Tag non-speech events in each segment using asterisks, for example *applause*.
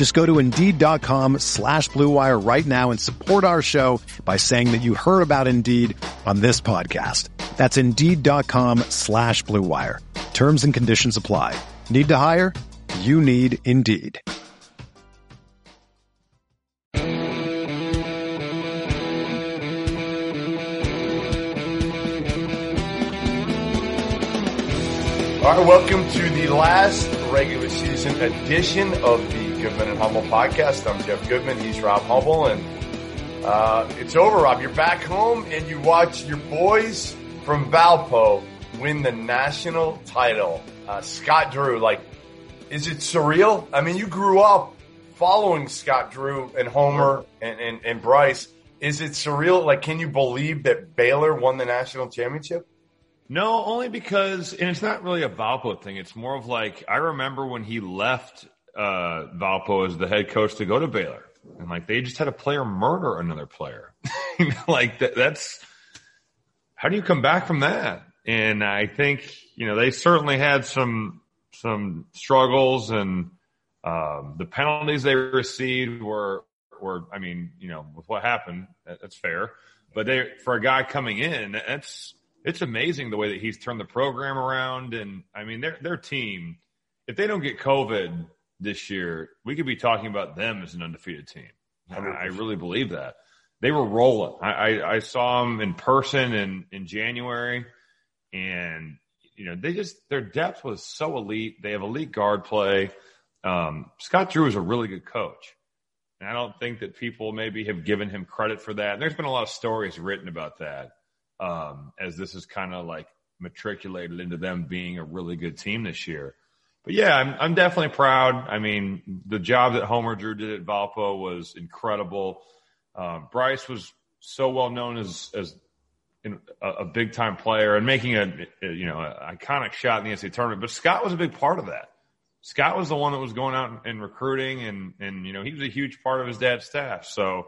Just go to Indeed.com slash BlueWire right now and support our show by saying that you heard about Indeed on this podcast. That's Indeed.com slash BlueWire. Terms and conditions apply. Need to hire? You need Indeed. All right, welcome to the last regular season edition of the Goodman and Hummel podcast. I'm Jeff Goodman. He's Rob Hummel, and uh, it's over, Rob. You're back home, and you watch your boys from Valpo win the national title. Uh, Scott Drew, like, is it surreal? I mean, you grew up following Scott Drew and Homer and, and, and Bryce. Is it surreal? Like, can you believe that Baylor won the national championship? No, only because, and it's not really a Valpo thing. It's more of like I remember when he left uh, Valpo as the head coach to go to Baylor, and like they just had a player murder another player. *laughs* like that, that's how do you come back from that? And I think you know they certainly had some some struggles, and um, the penalties they received were were I mean you know with what happened, that's fair. But they for a guy coming in, that's it's amazing the way that he's turned the program around. And I mean, their their team, if they don't get COVID this year, we could be talking about them as an undefeated team. I really believe that they were rolling. I, I, I saw them in person in in January, and you know they just their depth was so elite. They have elite guard play. Um, Scott Drew is a really good coach. And I don't think that people maybe have given him credit for that. And there's been a lot of stories written about that um, as this is kind of like matriculated into them being a really good team this year. But yeah, I'm, I'm definitely proud. I mean, the job that Homer Drew did at Valpo was incredible. Uh, Bryce was so well known as as a, a big time player and making a, a you know an iconic shot in the NCAA tournament. But Scott was a big part of that. Scott was the one that was going out and recruiting, and and you know he was a huge part of his dad's staff. So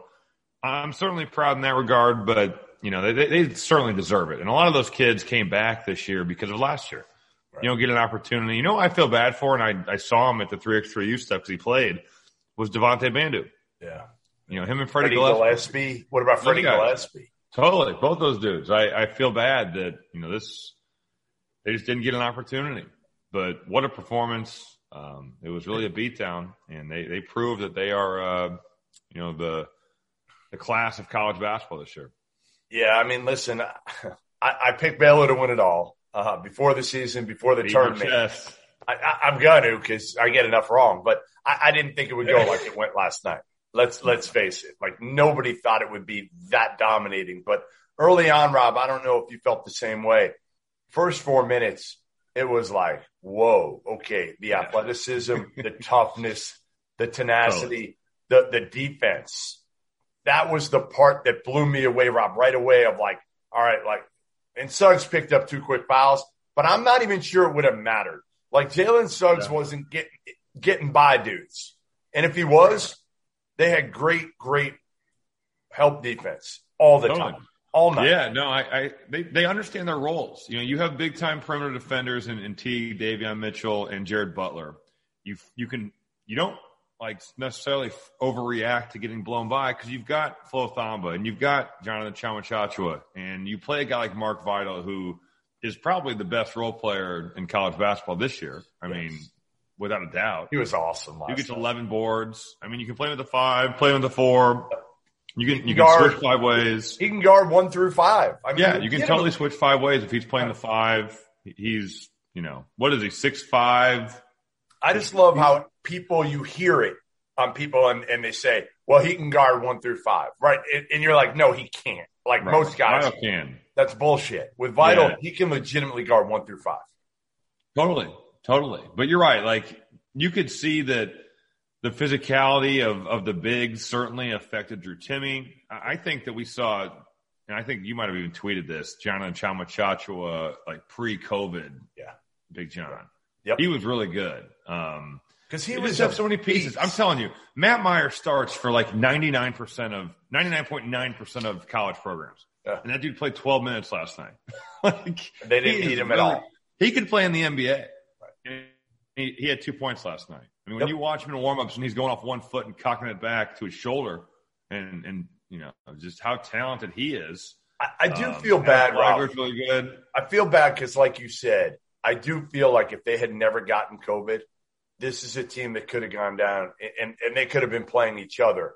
I'm certainly proud in that regard. But you know, they, they certainly deserve it. And a lot of those kids came back this year because of last year. Right. You know, get an opportunity. You know, I feel bad for, and I, I saw him at the three x three U stuff because he played, was Devonte Bandoo. Yeah. You know, him and Freddie, Freddie Gillespie. Gillespie. What about Freddie Gillespie? Totally. Both those dudes. I, I feel bad that, you know, this, they just didn't get an opportunity. But what a performance. Um, it was really a beatdown, and they, they proved that they are, uh, you know, the, the class of college basketball this year. Yeah, I mean, listen, *laughs* I, I picked Baylor to win it all uh, before the season, before the Beat tournament. I, am gonna because I get enough wrong, but I, I didn't think it would go *laughs* like it went last night. Let's let's face it. Like nobody thought it would be that dominating. But early on, Rob, I don't know if you felt the same way. First four minutes, it was like, whoa, okay, the athleticism, *laughs* the toughness, the tenacity, the the defense that was the part that blew me away, Rob, right away of like, all right, like, and Suggs picked up two quick fouls, but I'm not even sure it would have mattered. Like Jalen Suggs yeah. wasn't getting getting by dudes. And if he was, they had great, great help defense all the totally. time. All night. Yeah, no, I, I they, they understand their roles. You know, you have big time perimeter defenders in, in T, Davion Mitchell, and Jared Butler. You you can you don't like necessarily overreact to getting blown by because you've got Flo Thamba and you've got Jonathan Tchamwa and you play a guy like Mark Vital who is probably the best role player in college basketball this year. I yes. mean, without a doubt. He was awesome. you get 11 boards. I mean, you can play with the five, play with the four. You can you can guard, switch five ways. He can guard one through five. I mean, yeah, you can totally him. switch five ways if he's playing the five. He's you know what is he six five? I just love how people you hear it on people and, and they say, well, he can guard one through five, right? And, and you're like, no, he can't. Like right. most guys Vital can. That's bullshit. With Vital, yeah. he can legitimately guard one through five. Totally, totally. But you're right. Like you could see that the physicality of, of the bigs certainly affected Drew Timme. I think that we saw, and I think you might have even tweeted this, Jonathan Tchamwa Tchatchoua, like pre-COVID. Yeah. Big John. Yep. He was really good. Um, because he, was up so many pieces. I'm telling you, Matt Mayer starts for like 99% of 99.9% of college programs. Yeah. And that dude played 12 minutes last night. *laughs* like, they didn't need him really, at all. He could play in the NBA. Right. He, he, had two points last night. I mean, when yep. you watch him in warm-ups and he's going off one foot and cocking it back to his shoulder, and and you know just how talented he is. I, I do um, feel bad. Rob. really good. I feel bad because, like you said, I do feel like if they had never gotten COVID, this is a team that could have gone down and, and they could have been playing each other,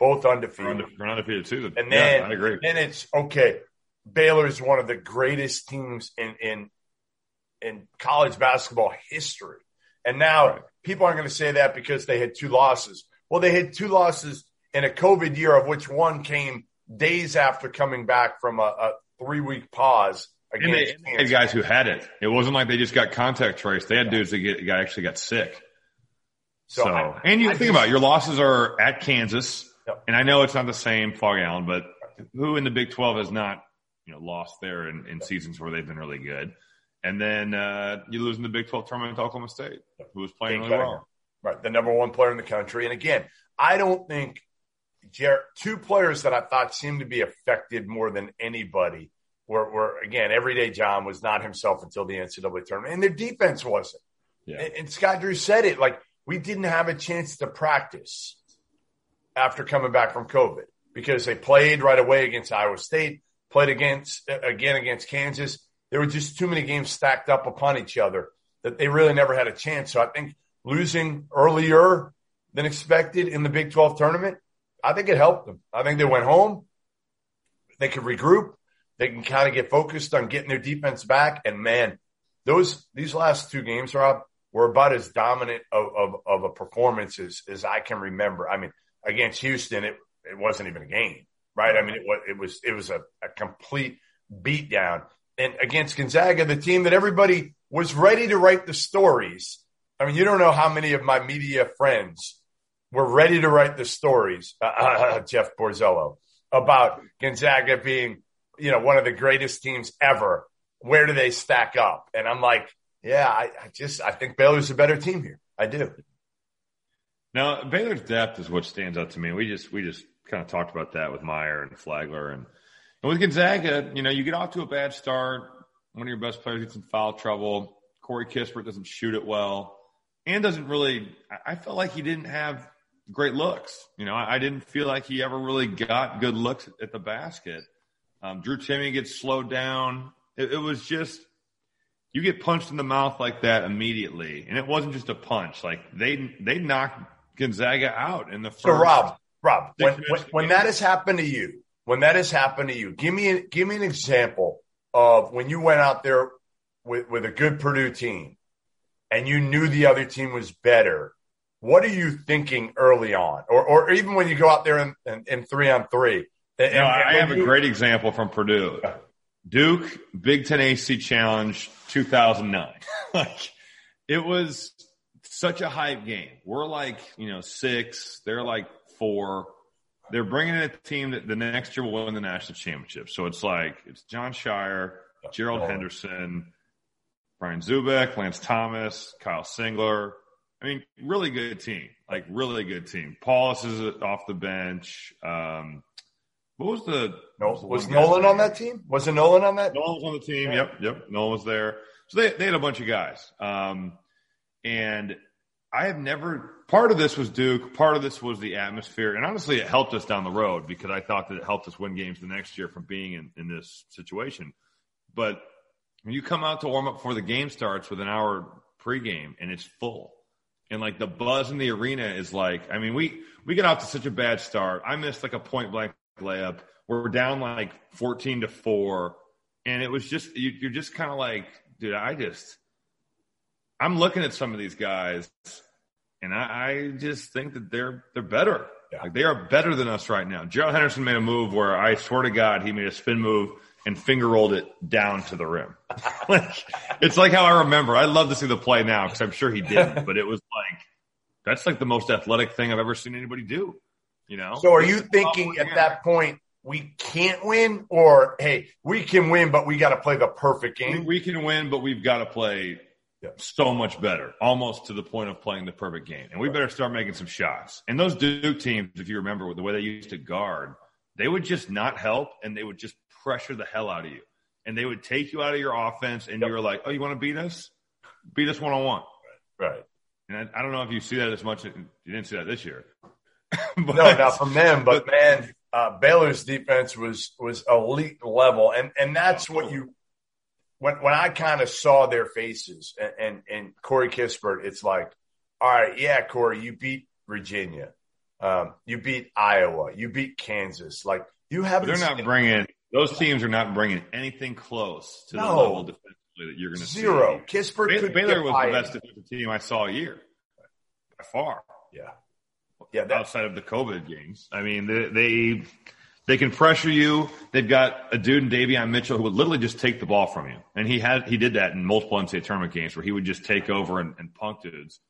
both undefeated. They're undefeated too. And then, yeah, I agree. Then it's okay. Baylor is one of the greatest teams in, in, in college basketball history. And now right. people aren't going to say that because they had two losses. Well, they had two losses in a COVID year, of which one came days after coming back from a, a three week pause and they, they had guys who had it. It wasn't like they just got contact traced. They had dudes that get, got, actually got sick. So, so I, and you I think about it, your losses are at Kansas, yep. and I know it's not the same Phog Allen, but who in the Big Twelve has not you know lost there in, in seasons where they've been really good? And then uh, you lose in the Big Twelve tournament to Oklahoma State, who was playing really well. Right, the number one player in the country. And again, I don't think Jared, two players that I thought seemed to be affected more than anybody where, where again, everyday John was not himself until the NCAA tournament, and their defense wasn't. Yeah. And, and Scott Drew said it like we didn't have a chance to practice after coming back from COVID because they played right away against Iowa State, played against again against Kansas. There were just too many games stacked up upon each other that they really never had a chance. So I think losing earlier than expected in the Big 12 tournament, I think it helped them. I think they went home. They could regroup. They can kind of get focused on getting their defense back. And man, those these last two games, Rob, were about as dominant of, of, of a performance as, as I can remember. I mean, against Houston, it it wasn't even a game, right? I mean, it was it was it was a, a complete beatdown. And against Gonzaga, the team that everybody was ready to write the stories. I mean, you don't know how many of my media friends were ready to write the stories, uh, *laughs* uh, Jeff Borzello, about Gonzaga being you know, one of the greatest teams ever. Where do they stack up? And I'm like, yeah, I, I just, I think Baylor's a better team here. I do. Now, Baylor's depth is what stands out to me. We just, we just kind of talked about that with Mayer and Flagler and, and with Gonzaga, you know, you get off to a bad start. One of your best players gets in foul trouble. Corey Kispert doesn't shoot it well and doesn't really, I felt like he didn't have great looks. You know, I didn't feel like he ever really got good looks at the basket. Um, Drew Timme gets slowed down. It, it, was just you get punched in the mouth like that immediately, and it wasn't just a punch. Like they they knocked Gonzaga out in the first. So Rob, Rob, when, when, when that has happened to you, when that has happened to you, give me a, give me an example of when you went out there with with a good Purdue team, and you knew the other team was better. What are you thinking early on, or or even when you go out there in, in, in three on three? And, no, I have a great example from Purdue. Duke Big Ten AC Challenge 2009. *laughs* like it was such a hype game. We're like, you know, six. They're like four. They're bringing in a team that the next year will win the national championship. So it's like it's Jon Scheyer, Gerald oh. Henderson, Brian Zoubek, Lance Thomas, Kyle Singler. I mean, really good team. Like really good team. Paulus is off the bench. Um, what was the no, was, was Nolan on that team? Was it Nolan on that? Nolan was on the team. Yeah. Yep, yep. Nolan was there. So they they had a bunch of guys. Um, and I have never part of this was Duke, part of this was the atmosphere, and honestly, it helped us down the road because I thought that it helped us win games the next year from being in, in this situation. But when you come out to warm up before the game starts with an hour pregame and it's full, and like the buzz in the arena is like, I mean, we we get off to such a bad start. I missed like a point blank layup. We're down like fourteen to four, and it was just you, you're just kind of like, dude, I just I'm looking at some of these guys, and I, I just think that they're they're better. Yeah. Like they are better than us right now. Gerald Henderson made a move where I swear to God he made a spin move and finger rolled it down to the rim. *laughs* like, it's like how I remember. I love to see the play now because I'm sure he didn't, but it was like that's like the most athletic thing I've ever seen anybody do. You know. So are you thinking at that point we can't win, or hey, we can win, but we got to play the perfect game? We can win, but we've got to play so much better, almost to the point of playing the perfect game. And we better start making some shots. And those Duke teams, if you remember the way they used to guard, they would just not help and they would just pressure the hell out of you. And they would take you out of your offense and yep. you were like, oh, you want to beat us? Beat us one on one. Right. And I, I, don't know if you see that as much. You didn't see that this year. *laughs* but, no, not from them. But, but man, uh, Baylor's defense was was elite level, and and that's what you. When when I kind of saw their faces and, and and Corey Kispert, it's like, all right, yeah, Corey, you beat Virginia, um, you beat Iowa, you beat Kansas, like you have. They're not bringing those teams are not bringing anything close to no. the level defensively that you're going to see. Zero. Kispert Baylor, Baylor was the best defensive team I saw a year by far. Yeah. Yeah. That, outside of the COVID games, I mean, they, they they can pressure you. They've got a dude in Davion Mitchell who would literally just take the ball from you, and he had he did that in multiple NCAA tournament games where he would just take over and, and punk dudes.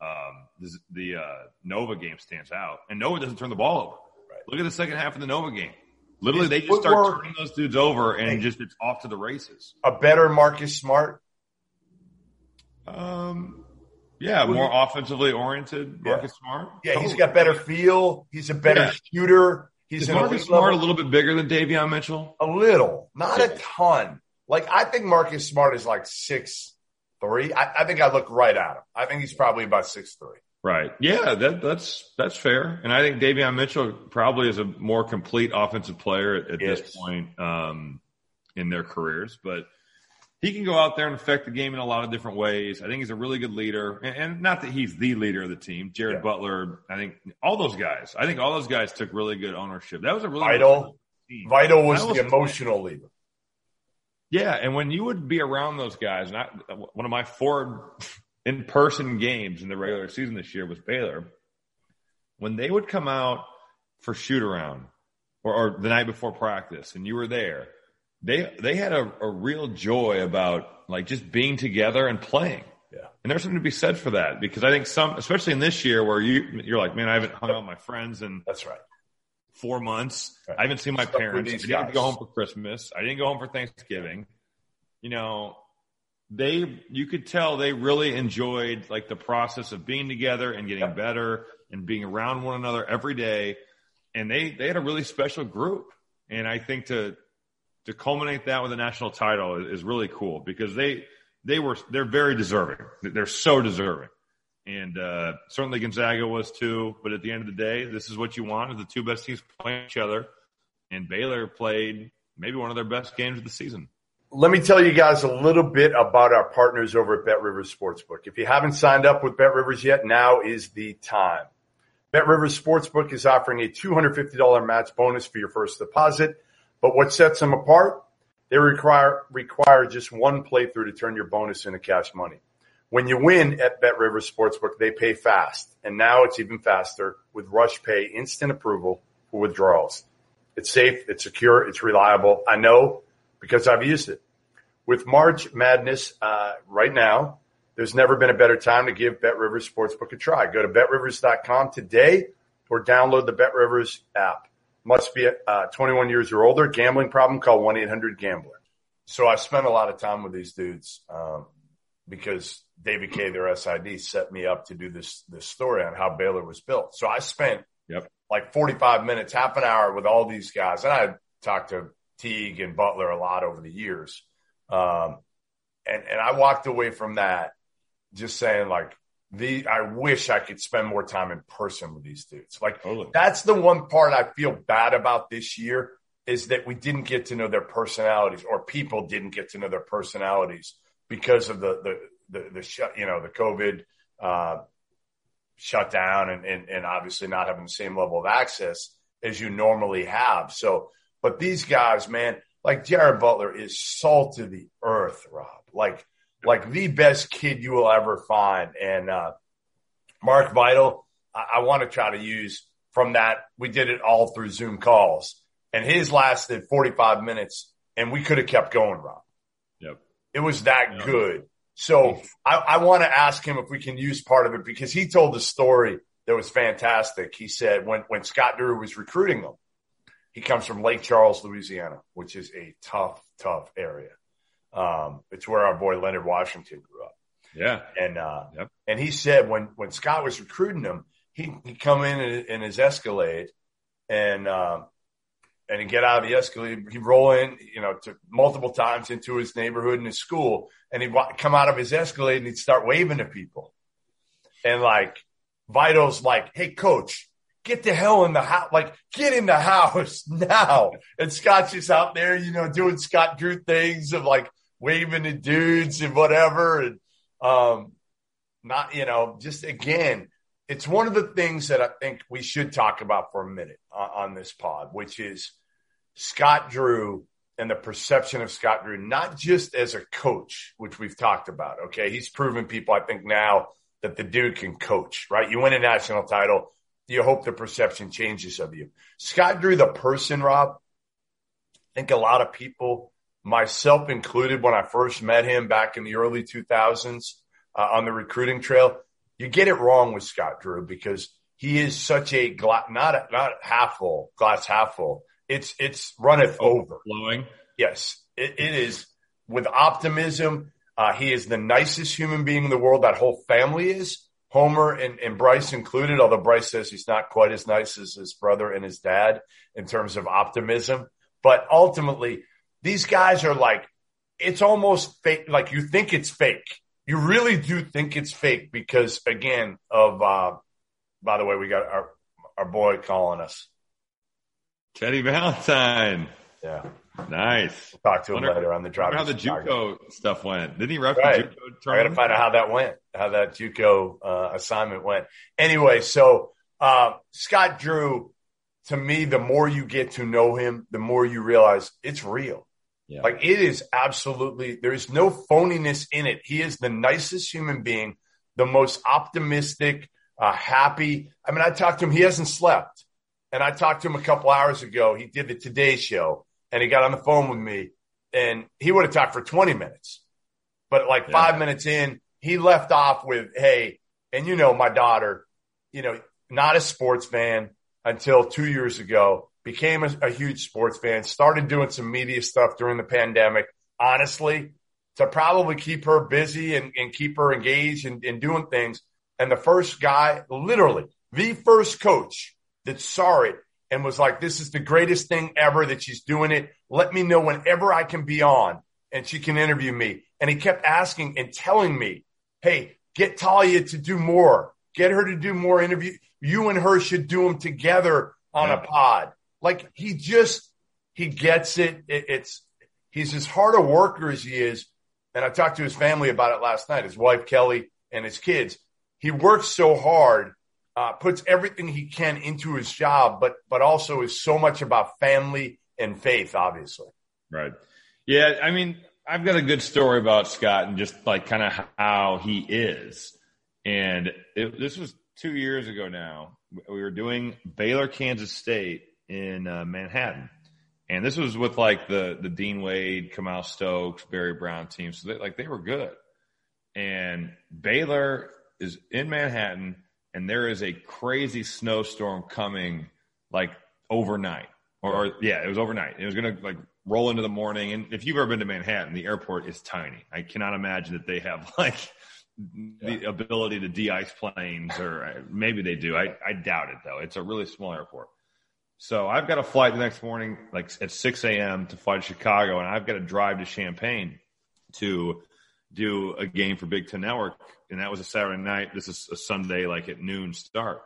Um, this, the uh, Nova game stands out, and Nova doesn't turn the ball over. Right. Look at the second half of the Nova game. Literally, they just start turning those dudes over and just it's off to the races. A better Marcus Smart. Um, yeah, more offensively oriented Marcus yeah. Smart. Yeah, totally. he's got better feel. He's a better yeah. shooter. He's Is Marcus Smart level. a little bit bigger than Davion Mitchell? A little, not a ton. Like I think Marcus Smart is like six three. I, I think I look right at him. I think he's probably about six three. Right. Yeah, that, that's that's fair. And I think Davion Mitchell probably is a more complete offensive player at, at yes. this point um, in their careers. But he can go out there and affect the game in a lot of different ways. I think he's a really good leader, and, and not that he's the leader of the team. Jared yeah. Butler, I think all those guys. I think all those guys took really good ownership. That was a really vital. Vital was, was the emotional leader. Yeah, and when you would be around those guys, and I, one of my four *laughs* in person games in the regular season this year was Baylor. When they would come out for shoot around or, or the night before practice and you were there, they they had a, a real joy about like just being together and playing. Yeah. And there's something to be said for that because I think some, especially in this year where you, you're like, man, I haven't hung out with my friends and that's right. Four months. Right. I haven't seen my parents. I didn't go home for Christmas. I didn't go home for Thanksgiving. You know, they you could tell they really enjoyed like the process of being together and getting better and being around one another every day and they they had a really special group and i think to to culminate that with a national title is, is really cool because they they were they're very deserving they're so deserving and uh, certainly gonzaga was too but at the end of the day this is what you want is the two best teams playing each other and baylor played maybe one of their best games of the season let me tell you guys a little bit about our partners over at Bet Rivers Sportsbook. If you haven't signed up with Bet Rivers yet, now is the time. Bet Rivers Sportsbook is offering a $250 match bonus for your first deposit. But what sets them apart? They require, require just one playthrough to turn your bonus into cash money. When you win at Bet Rivers Sportsbook, they pay fast. And now it's even faster with Rush Pay instant approval for withdrawals. It's safe, it's secure, it's reliable. I know because I've used it. With March Madness uh, right now, there's never been a better time to give Bet Rivers Sportsbook a try. Go to betrivers.com today or download the Bet Rivers app. Must be uh, 21 years or older. Gambling problem? Call 1 800 Gambler. So I spent a lot of time with these dudes um, because David K, their SID, set me up to do this this story on how Baylor was built. So I spent yep. like 45 minutes, half an hour with all these guys, and I talked to Teague and Butler a lot over the years. Um, and, and I walked away from that just saying like, the, I wish I could spend more time in person with these dudes. Like totally. that's the one part I feel bad about this year is that we didn't get to know their personalities or people didn't get to know their personalities because of the, the, the, the, you know, the COVID, uh, shut down and, and, and obviously not having the same level of access as you normally have. So, but these guys, man, like Jared Butler is salt of the earth, Rob. Like, like the best kid you will ever find. And, uh, Mark Vital, I, I want to try to use from that. We did it all through Zoom calls and his lasted 45 minutes and we could have kept going, Rob. Yep. It was that yep. good. So I, I want to ask him if we can use part of it because he told the story that was fantastic. He said when, when Scott Drew was recruiting him, he comes from Lake Charles, Louisiana, which is a tough, tough area. Um, it's where our boy Leonard Washington grew up. Yeah. And, uh, yep. and he said when, when Scott was recruiting him, he, he'd come in in, his Escalade and, um, and he'd get out of the Escalade. He'd roll in, you know, to multiple times into his neighborhood and his school, and he'd come out of his Escalade and he'd start waving to people. And like Vital's like, "Hey, coach, get the hell in the house! Like, get in the house *laughs* now!" And Scott's just out there, you know, doing Scott Drew things of like waving to dudes and whatever, and um, not, you know, just again it's one of the things that I think we should talk about for a minute on this pod, which is Scott Drew and the perception of Scott Drew, not just as a coach, which we've talked about. Okay. He's proven people, I think now that the dude can coach, right? You win a national title. You hope the perception changes of you. Scott Drew, the person, Rob, I think a lot of people, myself included, when I first met him back in the early 2000s uh, on the recruiting trail, you get it wrong with Scott Drew because he is such a glass, not a, not half full, glass half full. It's, it's runneth over. Flowing. Yes. It, it is with optimism. Uh, he is the nicest human being in the world. That whole family is Homer and, and Bryce included, although Bryce says he's not quite as nice as his brother and his dad in terms of optimism. But ultimately, these guys are like, it's almost fake. Like you think it's fake. You really do think it's fake because again of uh by the way we got our our boy calling us. Teddy valentine. Yeah. Nice. We'll talk to him wonder, later on the drive how the juco stuff went. Didn't he rep right. juco i gotta find out how that went how that juco uh, assignment went. Anyway so uh, scott drew to me the more you get to know him the more you realize it's real yeah. Like it is absolutely, there is no phoniness in it. He is the nicest human being, the most optimistic, uh, happy. I mean, I talked to him, he hasn't slept. And I talked to him a couple hours ago. He did the Today Show and he got on the phone with me and he would have talked for 20 minutes. But like yeah. five minutes in, he left off with, Hey, and you know, my daughter, you know, not a sports fan until two years ago became a, a huge sports fan, started doing some media stuff during the pandemic. Honestly, to probably keep her busy and, and keep her engaged and, and doing things. And the first guy, literally the first coach that saw it and was like, this is the greatest thing ever that she's doing it. Let me know whenever I can be on and she can interview me. And he kept asking and telling me, Hey, get Talia to do more. Get her to do more interview. You and her should do them together on yeah. a pod. Like he just he gets it. it. It's he's as hard a worker as he is. And I talked to his family about it last night. His wife Kelly and his kids. He works so hard, uh, puts everything he can into his job, but but also is so much about family and faith. Obviously, right? Yeah, I mean, I've got a good story about Scott and just like kind of how he is. And it, this was two years ago now. We were doing Baylor, Kansas State, in uh, Manhattan. And this was with like the, the Dean Wade, Kamau Stokes, Barry Brown team. So they, like they were good. And Baylor is in Manhattan and there is a crazy snowstorm coming like overnight or, or yeah, it was overnight. It was going to like roll into the morning. And if you've ever been to Manhattan, the airport is tiny. I cannot imagine that they have *laughs* like the yeah. ability to de-ice planes or uh, maybe they do. I, I doubt it though. It's a really small airport. So I've got a flight the next morning, like at 6 a.m. to fly to Chicago, and I've got to drive to Champaign to do a game for Big Ten Network. And that was a Saturday night. This is a Sunday, like at noon start.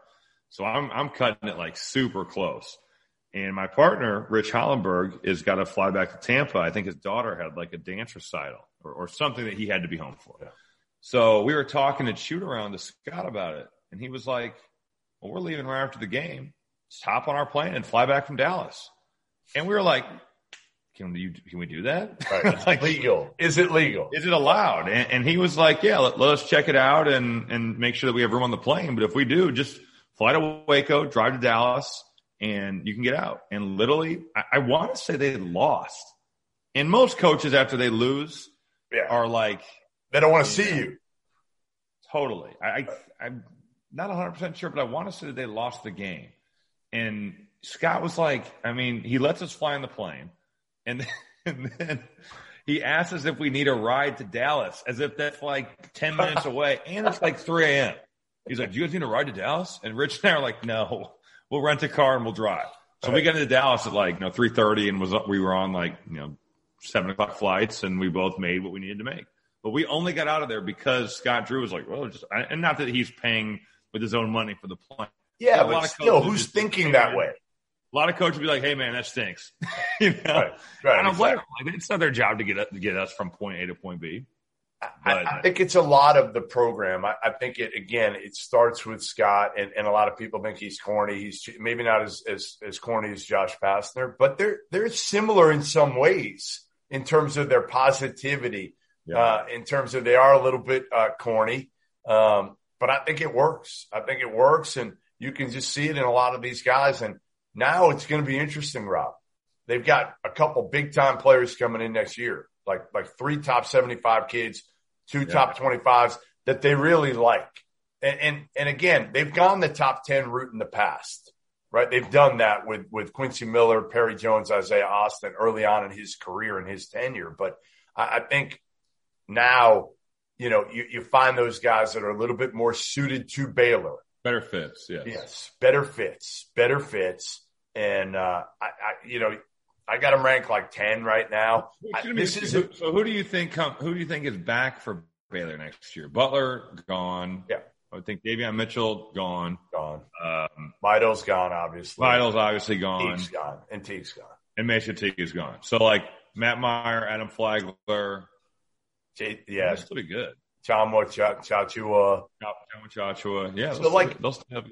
So I'm, I'm cutting it like super close. And my partner, Rich Hollenberg, is got to fly back to Tampa. I think his daughter had like a dance recital or, or something that he had to be home for. Yeah. So we were talking at shoot around to Scott about it. And he was like, well, we're leaving right after the game. Just hop on our plane and fly back from Dallas. And we were like, can you can we do that? Right. *laughs* like, legal? Is it legal? Is it allowed? And, and he was like, yeah, let, let, us check it out and and make sure that we have room on the plane. But if we do, just fly to Waco, drive to Dallas, and you can get out. And literally, I, I want to say they lost. And most coaches, after they lose, yeah. are like they don't want to see you. Totally. I, I I'm not 100 percent sure, but I want to say that they lost the game. And Scott was like, I mean, he lets us fly on the plane. And, *laughs* and then he asks us if we need a ride to Dallas, as if that's like 10 minutes *laughs* away. And it's like 3 a.m. He's like, Do you guys need a ride to Dallas? And Rich and I are like, No, we'll rent a car and we'll drive. So we got into Dallas at like, you know, 3.30 and was, we were on like, you know, seven o'clock flights and we both made what we needed to make. But we only got out of there because Scott Drew was like, well, just, and not that he's paying with his own money for the plane. Yeah, but still, who's thinking that way? A lot of coaches would be like, "Hey, man, that stinks." *laughs* you know, right, right, I don't blame. Like, it's not their job to get to get us from point A to point B. But, I, I, uh, think it's a lot of the program. I, I, think it again. It starts with Scott, and, and a lot of people think he's corny. He's maybe not as as, as corny as Josh Pastner, but they're they're similar in some ways in terms of their positivity. Yeah. Uh, in terms of they are a little bit uh, corny, um, but I think it works. I think it works, and you can just see it in a lot of these guys. And now it's going to be interesting, Rob. They've got a couple big time players coming in next year, like like three top seventy five kids, two yeah. top twenty fives that they really like. And, and and again, they've gone the top ten route in the past, right? They've done that with with Quincy Miller, Perry Jones, Isaiah Austin early on in his career and his tenure. But I, I think now, you know, you, you find those guys that are a little bit more suited to Baylor Better fits, yes. Yes, better fits, better fits. And, uh, I, I you know, I got them ranked like 10 right now. I, this is so, so who do you think come, who do you think is back for Baylor next year? Butler gone. Yeah. I would think Davion Mitchell gone. Gone. Um, Vital's gone, obviously. Vital's obviously gone. Teague's gone. And Teague's gone. And MaCio Teague is gone. So like Matt Mayer, Adam Flagler. J- yeah. That's pretty good. Tchamwa Tchatchoua. Tchamwa Tchatchoua. Yeah. So like, they'll have,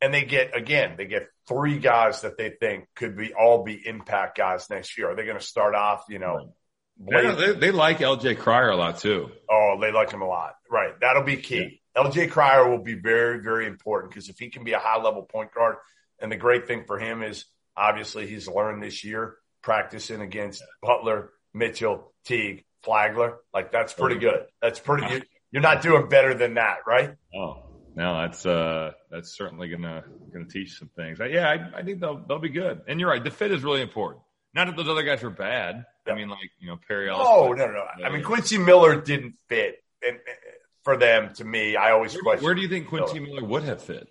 and they get again, they get three guys that they think could be all be impact guys next year. Are they going to start off, you know? Yeah, they, they, like LJ Cryer a lot too. Oh, they like him a lot. Right. That'll be key. Yeah. LJ Cryer will be very, very important because if he can be a high level point guard, and the great thing for him is obviously he's learned this year practicing against Butler, Mitchell, Teague, Flagler. Like that's pretty good. That's pretty. good. You're not doing better than that, right? Oh no, that's uh that's certainly gonna gonna teach some things. Yeah, I, I think they'll they'll be good. And you're right, the fit is really important. Not that those other guys are bad. Yep. I mean, like you know Perry. Ellis, oh no, no, no. I mean Quincy Miller didn't fit, and for them, to me, I always where, question. Where do you think Quincy Miller, Miller would have fit?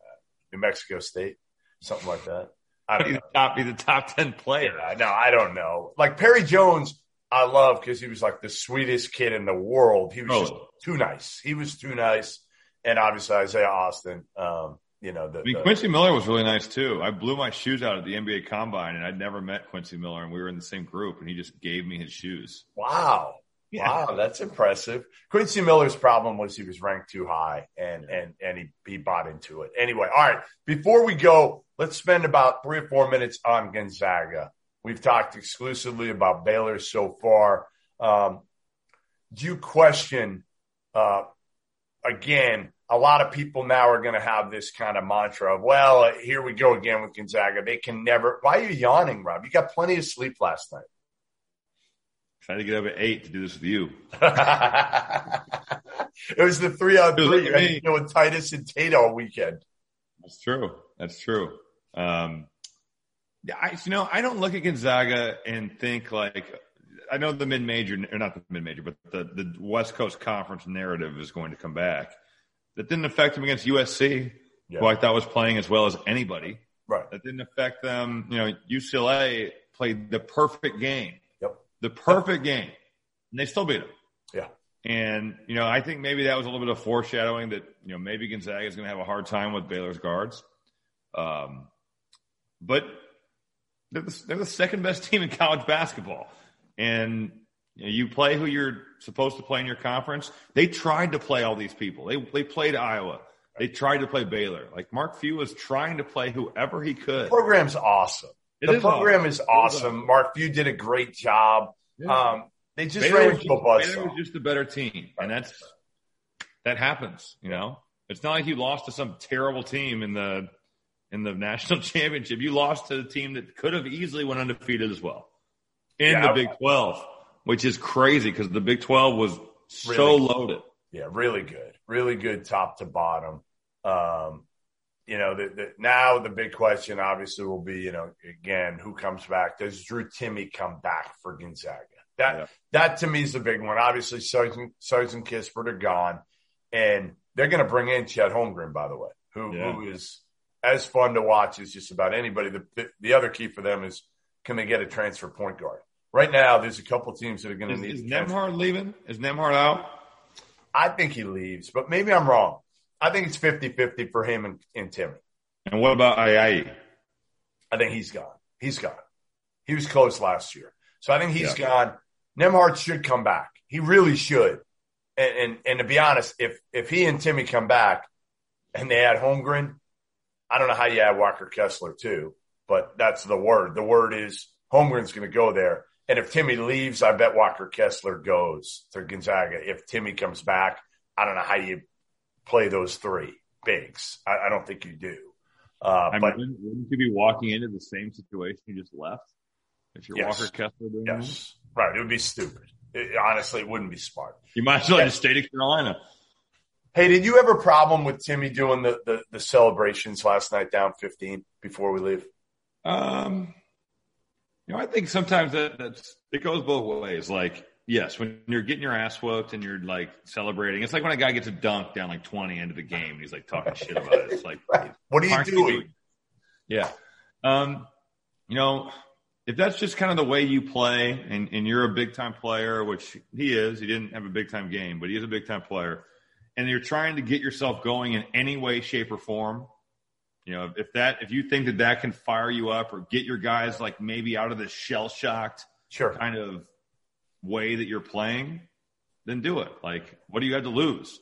Uh, New Mexico State, something like that. I don't be know. the top, be the top ten player. Yeah, no, I don't know. Like Perry Jones I love because he was like the sweetest kid in the world. He was oh. just too nice. He was too nice. And obviously Isaiah Austin, um, you know, the, I mean, the, Quincy Miller was really nice too. I blew my shoes out at the NBA combine and I'd never met Quincy Miller and we were in the same group and he just gave me his shoes. Wow. Yeah. Wow, that's impressive. Quincy Miller's problem was he was ranked too high and, yeah. and, and he, he bought into it. Anyway, all right. Before we go, let's spend about three or four minutes on Gonzaga. We've talked exclusively about Baylor so far. Um, do you question, uh, again, a lot of people now are going to have this kind of mantra of, well, here we go again with Gonzaga. They can never. Why are you yawning, Rob? You got plenty of sleep last night. Trying to get up at eight to do this with *laughs* you. *laughs* it was the three on three. You know, with Titus and Tate all weekend. That's true. That's true. Um, I, you know, I don't look at Gonzaga and think like I know the mid major, or not the mid major, but the, the West Coast Conference narrative is going to come back. That didn't affect them against USC, yeah. who I thought was playing as well as anybody. Right. That didn't affect them. You know, UCLA played the perfect game. Yep. The perfect game. And they still beat them. Yeah. And, you know, I think maybe that was a little bit of foreshadowing that, you know, maybe Gonzaga is going to have a hard time with Baylor's guards. Um, but they're the, they're the second best team in college basketball. And you, know, you, play who you're supposed to play in your conference. They tried to play all these people. They, they played Iowa. They tried to play Baylor. Like Mark Few was trying to play whoever he could. The program's awesome. It the program awesome. is awesome. Mark Few did a great job. Yeah. Um, they just Baylor ran into a buzz. Baylor was just a better team, and that's that happens. You know, it's not like you lost to some terrible team in the in the *laughs* national championship. You lost to a team that could have easily went undefeated as well in yeah, the Big Twelve, which is crazy because the Big Twelve was really so loaded. Yeah, really good, really good, top to bottom. Um, you know, the, the, now the big question obviously will be, you know, again, who comes back? Does Drew Timme come back for Gonzaga? That yeah. that to me is the big one. Obviously, Suggs and Kispert are gone, and they're going to bring in Chet Holmgren, by the way, who yeah. who is as fun to watch as just about anybody. The, the, the other key for them is can they get a transfer point guard? Right now, there's a couple teams that are going to need. Is Nembhard leaving? Is Nembhard out? I think he leaves, but maybe I'm wrong. I think it's 50-50 for him and, and Timme. And what about Ayayi? I think he's gone. He's gone. He was close last year. So I think he's yeah. gone. Nembhard should come back. He really should. And, and, and to be honest, if if he and Timme come back and they add Holmgren, I don't know how you add Walker Kessler too, but that's the word. The word is Holmgren's going to go there. And if Timme leaves, I bet Walker Kessler goes to Gonzaga. If Timme comes back, I don't know how you play those three bigs. I, I don't think you do. Uh, I but mean, wouldn't you be walking into the same situation you just left if you're yes, Walker Kessler doing yes. Right. It would be stupid. It, honestly, it wouldn't be smart. You might as well just stay to Carolina. Hey, did you have a problem with Timme doing the, the, the celebrations last night down 15 before we leave? Um, you know, I think sometimes that that's it goes both ways. Like, yes, when you're getting your ass whooped and you're like celebrating, it's like when a guy gets a dunk down like 20 into the game and he's like talking shit about it. It's like, *laughs* what are you doing? doing? Yeah. Um, you know, if that's just kind of the way you play and, and you're a big time player, which he is, he didn't have a big time game, but he is a big time player, and you're trying to get yourself going in any way, shape, or form, you know, if that if you think that that can fire you up or get your guys like maybe out of this shell shocked sure. kind of way that you're playing, then do it. Like, what do you have to lose?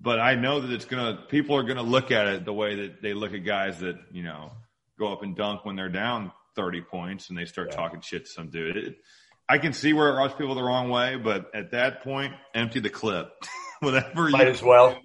But I know that it's gonna people are gonna look at it the way that they look at guys that you know go up and dunk when they're down 30 points and they start yeah. talking shit to some dude. It, I can see where it rubs people the wrong way, but at that point, empty the clip. *laughs* Whatever Might you as well.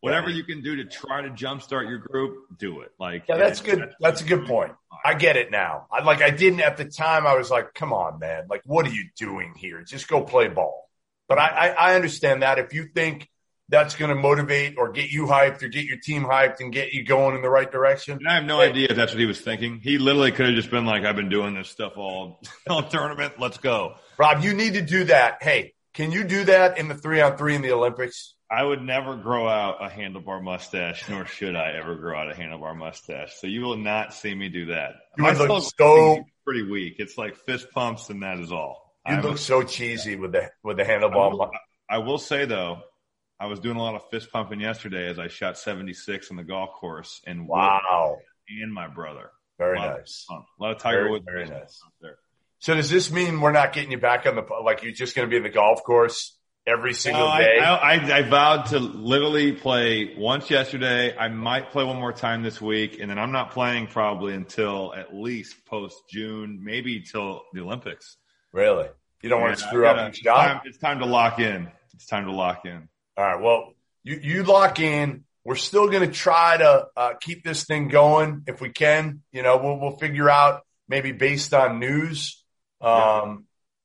Whatever yeah. you can do to try to jumpstart your group, do it. Like yeah, that's good. That's, that's a good point. I get it now. I like I didn't at the time. I was like, come on, man. Like, what are you doing here? Just go play ball. But I, I, I understand that if you think that's going to motivate or get you hyped or get your team hyped and get you going in the right direction. And I have no idea if that's what he was thinking. He literally could have just been like, I've been doing this stuff all, *laughs* all tournament. Let's go. Rob, you need to do that. Hey, can you do that in the three on three in the Olympics? I would never grow out a handlebar mustache, nor should I ever grow out a handlebar mustache. So you will not see me do that. You My look so pretty weak. It's like fist pumps, and that is all. You look so cheesy with the with the handlebar. I will, I will say though, I was doing a lot of fist pumping yesterday as I shot 76 on the golf course and wow, and my brother. Very a nice. A lot of Tiger Woods. Very nice. There. So does this mean we're not getting you back on the like you're just going to be in the golf course every single no, day? I, I, I, vowed to literally play once yesterday. I might play one more time this week, and then I'm not playing probably until at least post June, maybe till the Olympics. Really? You don't want to screw gotta, up your shot? it's time to lock in. It's time to lock in. All right. Well, you, you lock in. We're still going to try to uh, keep this thing going if we can. You know, we'll, we'll figure out maybe based on news. Um, yeah.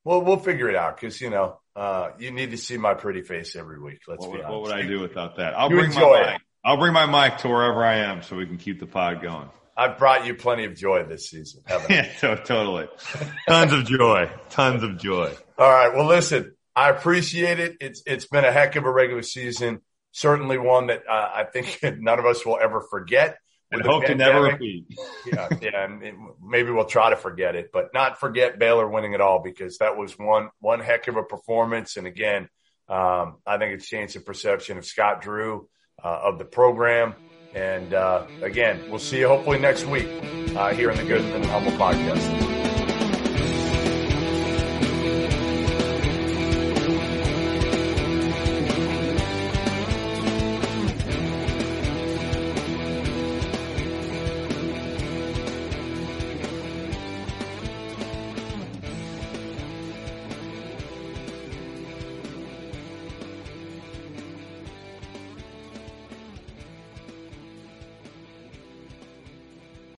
We'll, we'll figure it out because, you know, uh, you need to see my pretty face every week. Let's what, be honest. What would I do without that? I'll you bring my mic. It. I'll bring my mic to wherever I am so we can keep the pod going. I've brought you plenty of joy this season. *laughs* yeah, so, totally. *laughs* Tons of joy. Tons of joy. All right. Well, listen, I appreciate it. It's it's been a heck of a regular season. Certainly one that uh, I think *laughs* none of us will ever forget. And hope pandemic. to never repeat. *laughs* yeah, yeah, and maybe we'll try to forget it, but not forget Baylor winning it all because that was one one heck of a performance. And again, um, I think it's changed the perception of Scott Drew uh, of the program. And uh, again, we'll see you hopefully next week uh, here in the Good and Hummel podcast.